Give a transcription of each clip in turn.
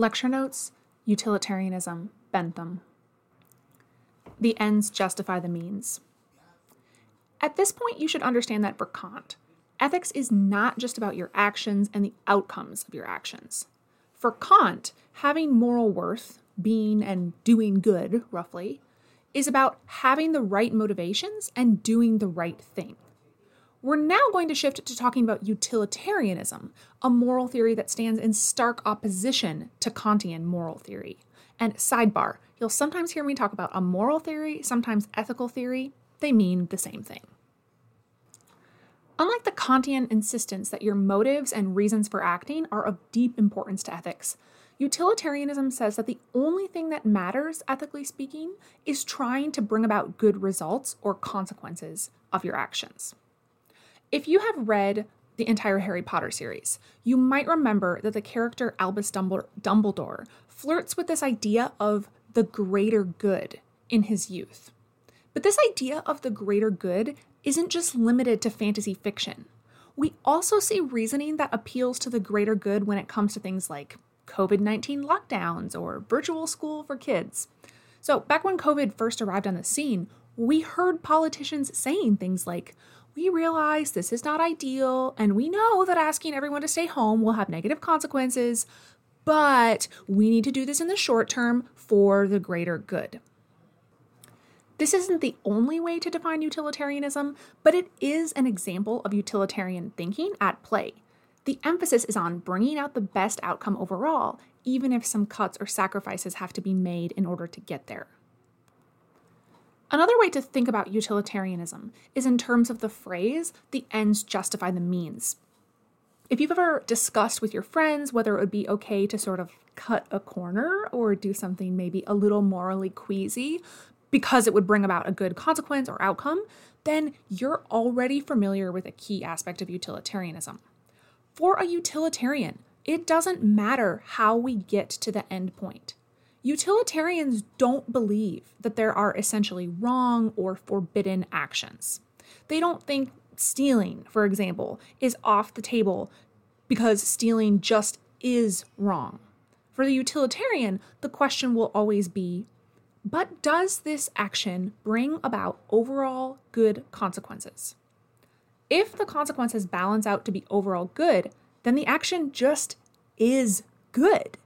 Lecture Notes Utilitarianism, Bentham. The ends justify the means. At this point, you should understand that for Kant, ethics is not just about your actions and the outcomes of your actions. For Kant, having moral worth, being and doing good, roughly, is about having the right motivations and doing the right thing. We're now going to shift to talking about utilitarianism, a moral theory that stands in stark opposition to Kantian moral theory. And sidebar, you'll sometimes hear me talk about a moral theory, sometimes ethical theory. They mean the same thing. Unlike the Kantian insistence that your motives and reasons for acting are of deep importance to ethics, utilitarianism says that the only thing that matters, ethically speaking, is trying to bring about good results or consequences of your actions. If you have read the entire Harry Potter series, you might remember that the character Albus Dumbledore flirts with this idea of the greater good in his youth. But this idea of the greater good isn't just limited to fantasy fiction. We also see reasoning that appeals to the greater good when it comes to things like COVID 19 lockdowns or virtual school for kids. So, back when COVID first arrived on the scene, we heard politicians saying things like, We realize this is not ideal, and we know that asking everyone to stay home will have negative consequences, but we need to do this in the short term for the greater good. This isn't the only way to define utilitarianism, but it is an example of utilitarian thinking at play. The emphasis is on bringing out the best outcome overall, even if some cuts or sacrifices have to be made in order to get there. Another way to think about utilitarianism is in terms of the phrase, the ends justify the means. If you've ever discussed with your friends whether it would be okay to sort of cut a corner or do something maybe a little morally queasy because it would bring about a good consequence or outcome, then you're already familiar with a key aspect of utilitarianism. For a utilitarian, it doesn't matter how we get to the end point. Utilitarians don't believe that there are essentially wrong or forbidden actions. They don't think stealing, for example, is off the table because stealing just is wrong. For the utilitarian, the question will always be but does this action bring about overall good consequences? If the consequences balance out to be overall good, then the action just is good.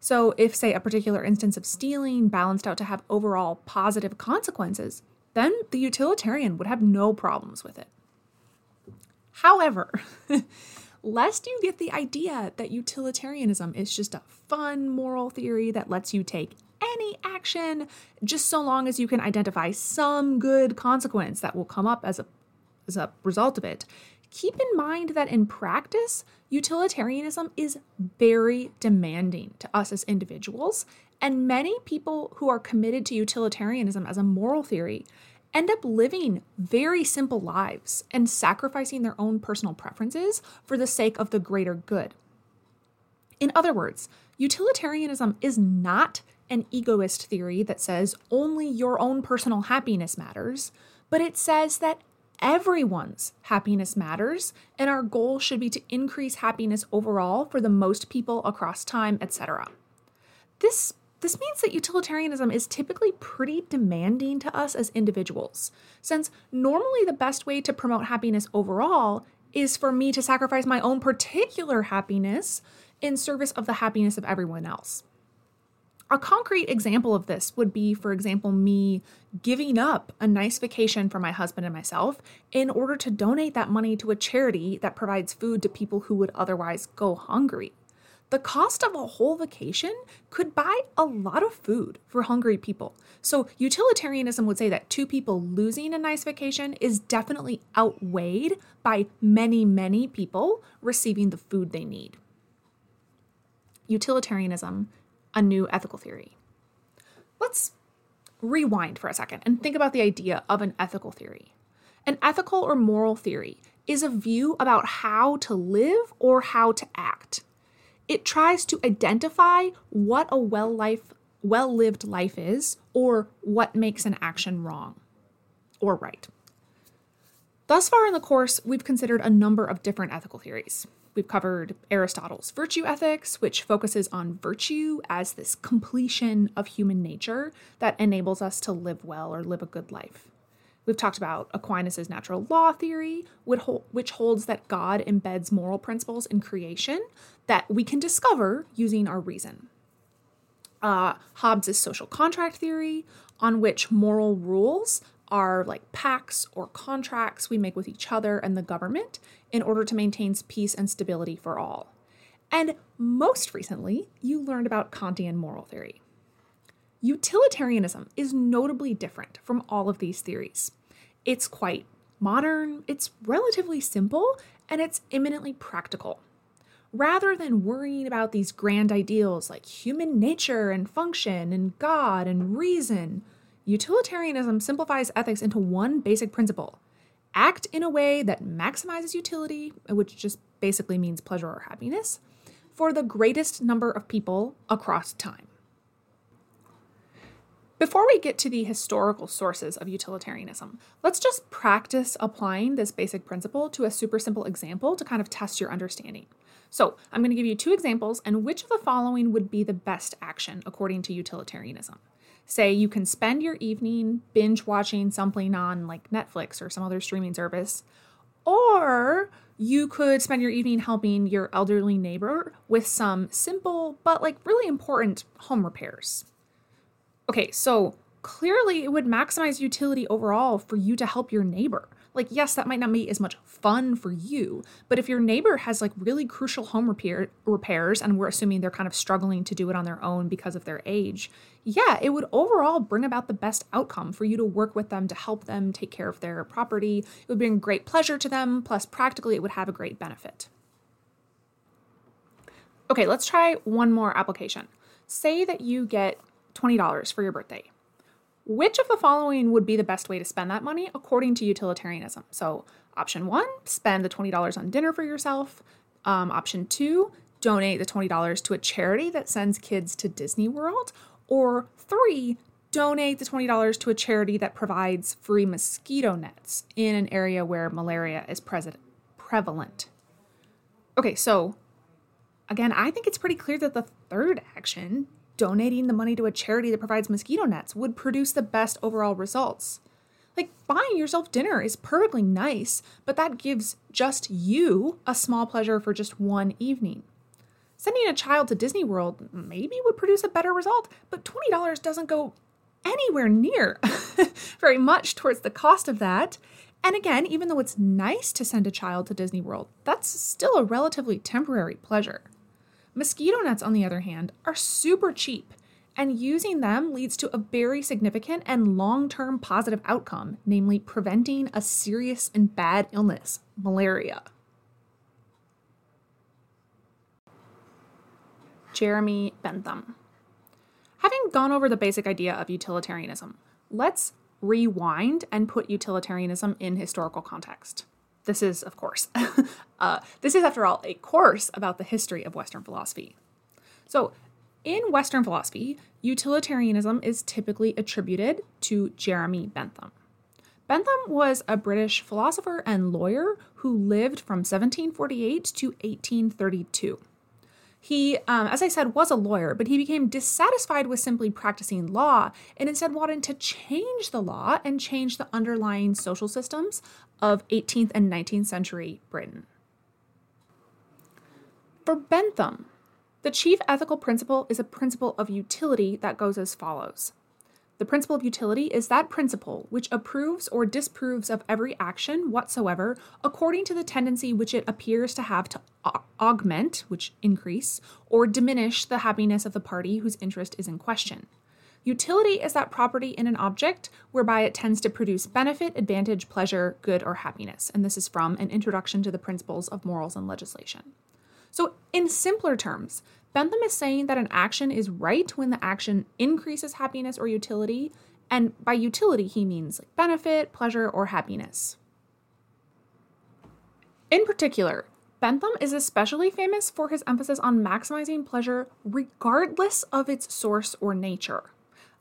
So, if, say, a particular instance of stealing balanced out to have overall positive consequences, then the utilitarian would have no problems with it. However, lest you get the idea that utilitarianism is just a fun moral theory that lets you take any action, just so long as you can identify some good consequence that will come up as a, as a result of it. Keep in mind that in practice, utilitarianism is very demanding to us as individuals, and many people who are committed to utilitarianism as a moral theory end up living very simple lives and sacrificing their own personal preferences for the sake of the greater good. In other words, utilitarianism is not an egoist theory that says only your own personal happiness matters, but it says that everyone's happiness matters and our goal should be to increase happiness overall for the most people across time, etc. This this means that utilitarianism is typically pretty demanding to us as individuals, since normally the best way to promote happiness overall is for me to sacrifice my own particular happiness in service of the happiness of everyone else. A concrete example of this would be, for example, me giving up a nice vacation for my husband and myself in order to donate that money to a charity that provides food to people who would otherwise go hungry. The cost of a whole vacation could buy a lot of food for hungry people. So, utilitarianism would say that two people losing a nice vacation is definitely outweighed by many, many people receiving the food they need. Utilitarianism a new ethical theory. Let's rewind for a second and think about the idea of an ethical theory. An ethical or moral theory is a view about how to live or how to act. It tries to identify what a well life well lived life is or what makes an action wrong or right. Thus far in the course, we've considered a number of different ethical theories. We've covered Aristotle's virtue ethics, which focuses on virtue as this completion of human nature that enables us to live well or live a good life. We've talked about Aquinas' natural law theory, which holds that God embeds moral principles in creation that we can discover using our reason. Uh, Hobbes' social contract theory, on which moral rules are like pacts or contracts we make with each other and the government in order to maintain peace and stability for all. And most recently, you learned about Kantian moral theory. Utilitarianism is notably different from all of these theories. It's quite modern, it's relatively simple, and it's eminently practical. Rather than worrying about these grand ideals like human nature and function and God and reason, utilitarianism simplifies ethics into one basic principle act in a way that maximizes utility, which just basically means pleasure or happiness, for the greatest number of people across time. Before we get to the historical sources of utilitarianism, let's just practice applying this basic principle to a super simple example to kind of test your understanding. So, I'm going to give you two examples, and which of the following would be the best action according to utilitarianism? Say you can spend your evening binge watching something on like Netflix or some other streaming service, or you could spend your evening helping your elderly neighbor with some simple but like really important home repairs. Okay, so clearly it would maximize utility overall for you to help your neighbor. Like, yes, that might not be as much fun for you, but if your neighbor has like really crucial home repair repairs, and we're assuming they're kind of struggling to do it on their own because of their age, yeah, it would overall bring about the best outcome for you to work with them to help them take care of their property. It would bring great pleasure to them, plus practically it would have a great benefit. Okay, let's try one more application. Say that you get $20 for your birthday. Which of the following would be the best way to spend that money according to utilitarianism? So, option one, spend the $20 on dinner for yourself. Um, option two, donate the $20 to a charity that sends kids to Disney World. Or three, donate the $20 to a charity that provides free mosquito nets in an area where malaria is prevalent. Okay, so again, I think it's pretty clear that the third action donating the money to a charity that provides mosquito nets would produce the best overall results. Like buying yourself dinner is perfectly nice, but that gives just you a small pleasure for just one evening. Sending a child to Disney World maybe would produce a better result, but $20 doesn't go anywhere near very much towards the cost of that. And again, even though it's nice to send a child to Disney World, that's still a relatively temporary pleasure. Mosquito nets, on the other hand, are super cheap, and using them leads to a very significant and long term positive outcome, namely preventing a serious and bad illness, malaria. Jeremy Bentham. Having gone over the basic idea of utilitarianism, let's rewind and put utilitarianism in historical context. This is, of course, uh, this is, after all, a course about the history of Western philosophy. So, in Western philosophy, utilitarianism is typically attributed to Jeremy Bentham. Bentham was a British philosopher and lawyer who lived from 1748 to 1832. He, um, as I said, was a lawyer, but he became dissatisfied with simply practicing law and instead wanted to change the law and change the underlying social systems of 18th and 19th century Britain. For Bentham, the chief ethical principle is a principle of utility that goes as follows. The principle of utility is that principle which approves or disapproves of every action whatsoever according to the tendency which it appears to have to augment, which increase, or diminish the happiness of the party whose interest is in question. Utility is that property in an object whereby it tends to produce benefit, advantage, pleasure, good, or happiness. And this is from an introduction to the principles of morals and legislation. So, in simpler terms, Bentham is saying that an action is right when the action increases happiness or utility, and by utility, he means like benefit, pleasure, or happiness. In particular, Bentham is especially famous for his emphasis on maximizing pleasure regardless of its source or nature.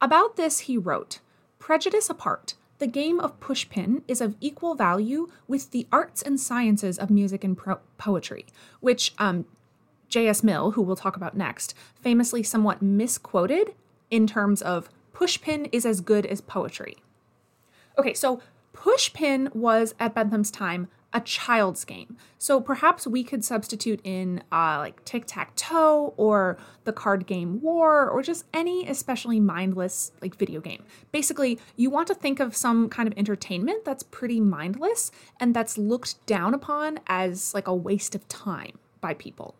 About this, he wrote Prejudice apart, the game of pushpin is of equal value with the arts and sciences of music and pro- poetry, which um, J.S. Mill, who we'll talk about next, famously somewhat misquoted in terms of pushpin is as good as poetry. Okay, so pushpin was at Bentham's time a child's game. So perhaps we could substitute in uh, like tic tac toe or the card game war or just any especially mindless like video game. Basically, you want to think of some kind of entertainment that's pretty mindless and that's looked down upon as like a waste of time by people.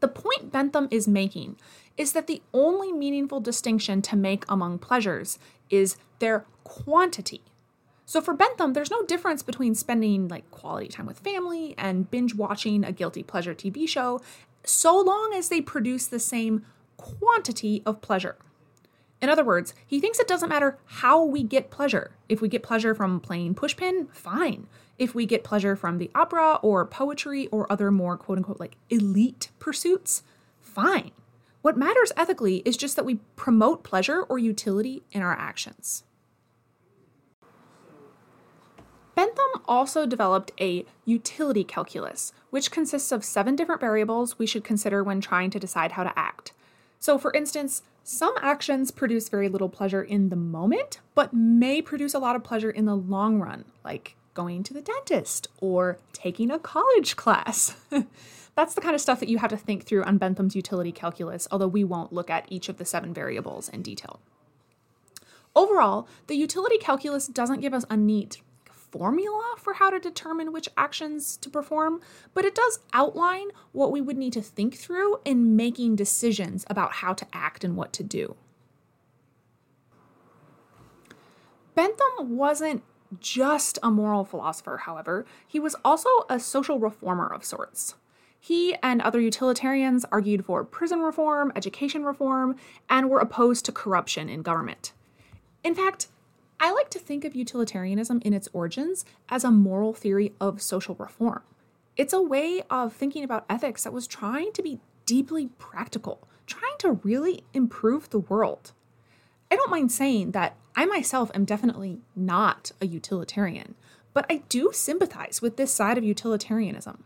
The point Bentham is making is that the only meaningful distinction to make among pleasures is their quantity so for Bentham, there's no difference between spending like quality time with family and binge watching a guilty pleasure TV show, so long as they produce the same quantity of pleasure. In other words, he thinks it doesn't matter how we get pleasure. If we get pleasure from playing pushpin, fine. If we get pleasure from the opera or poetry or other more quote unquote like elite pursuits, fine. What matters ethically is just that we promote pleasure or utility in our actions. Bentham also developed a utility calculus, which consists of seven different variables we should consider when trying to decide how to act. So, for instance, some actions produce very little pleasure in the moment, but may produce a lot of pleasure in the long run, like going to the dentist or taking a college class. That's the kind of stuff that you have to think through on Bentham's utility calculus, although we won't look at each of the seven variables in detail. Overall, the utility calculus doesn't give us a neat formula for how to determine which actions to perform, but it does outline what we would need to think through in making decisions about how to act and what to do. Bentham wasn't just a moral philosopher, however, he was also a social reformer of sorts. He and other utilitarians argued for prison reform, education reform, and were opposed to corruption in government. In fact, I like to think of utilitarianism in its origins as a moral theory of social reform. It's a way of thinking about ethics that was trying to be deeply practical, trying to really improve the world. I don't mind saying that I myself am definitely not a utilitarian, but I do sympathize with this side of utilitarianism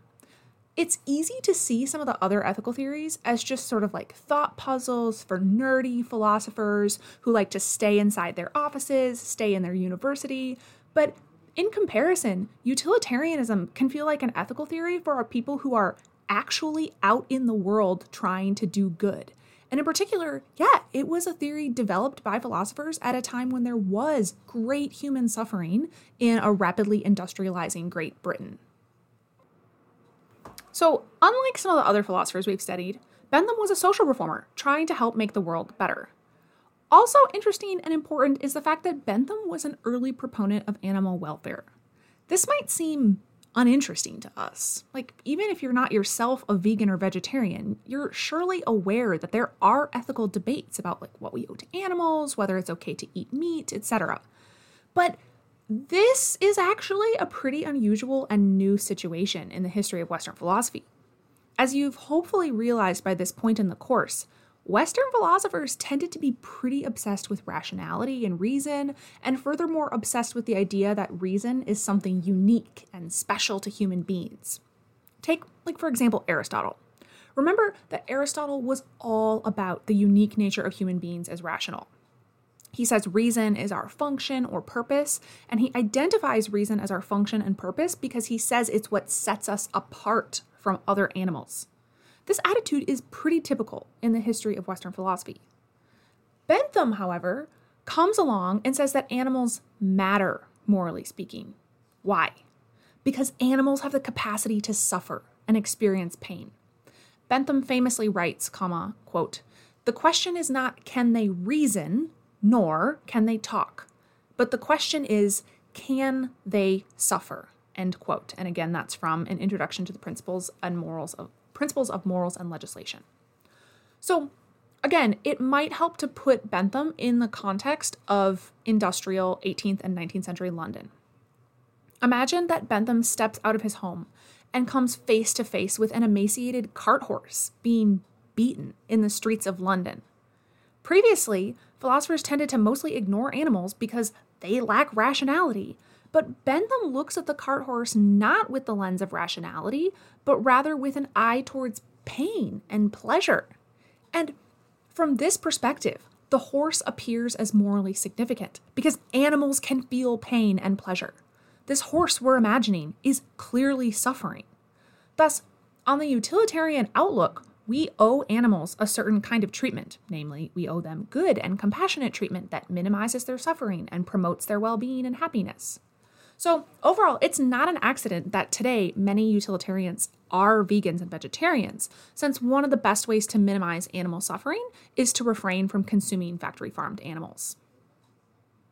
it's easy to see some of the other ethical theories as just sort of like thought puzzles for nerdy philosophers who like to stay inside their offices, stay in their university. But in comparison, utilitarianism can feel like an ethical theory for people who are actually out in the world trying to do good. And in particular, yeah, it was a theory developed by philosophers at a time when there was great human suffering in a rapidly industrializing Great Britain. So, unlike some of the other philosophers we've studied, Bentham was a social reformer trying to help make the world better. Also interesting and important is the fact that Bentham was an early proponent of animal welfare. This might seem uninteresting to us. Like, even if you're not yourself a vegan or vegetarian, you're surely aware that there are ethical debates about like what we owe to animals, whether it's okay to eat meat, etc. But this is actually a pretty unusual and new situation in the history of Western philosophy. As you've hopefully realized by this point in the course, Western philosophers tended to be pretty obsessed with rationality and reason, and furthermore obsessed with the idea that reason is something unique and special to human beings. Take, like, for example, Aristotle. Remember that Aristotle was all about the unique nature of human beings as rational. He says reason is our function or purpose, and he identifies reason as our function and purpose because he says it's what sets us apart from other animals. This attitude is pretty typical in the history of Western philosophy. Bentham, however, comes along and says that animals matter, morally speaking. Why? Because animals have the capacity to suffer and experience pain. Bentham famously writes, comma, quote, "The question is not can they reason, nor can they talk. But the question is, can they suffer? End quote. And again, that's from an introduction to the principles and morals of principles of morals and legislation. So again, it might help to put Bentham in the context of industrial 18th and 19th century London. Imagine that Bentham steps out of his home and comes face to face with an emaciated cart horse being beaten in the streets of London. Previously, philosophers tended to mostly ignore animals because they lack rationality. But Bentham looks at the cart horse not with the lens of rationality, but rather with an eye towards pain and pleasure. And from this perspective, the horse appears as morally significant because animals can feel pain and pleasure. This horse we're imagining is clearly suffering. Thus, on the utilitarian outlook, we owe animals a certain kind of treatment, namely, we owe them good and compassionate treatment that minimizes their suffering and promotes their well being and happiness. So, overall, it's not an accident that today many utilitarians are vegans and vegetarians, since one of the best ways to minimize animal suffering is to refrain from consuming factory farmed animals.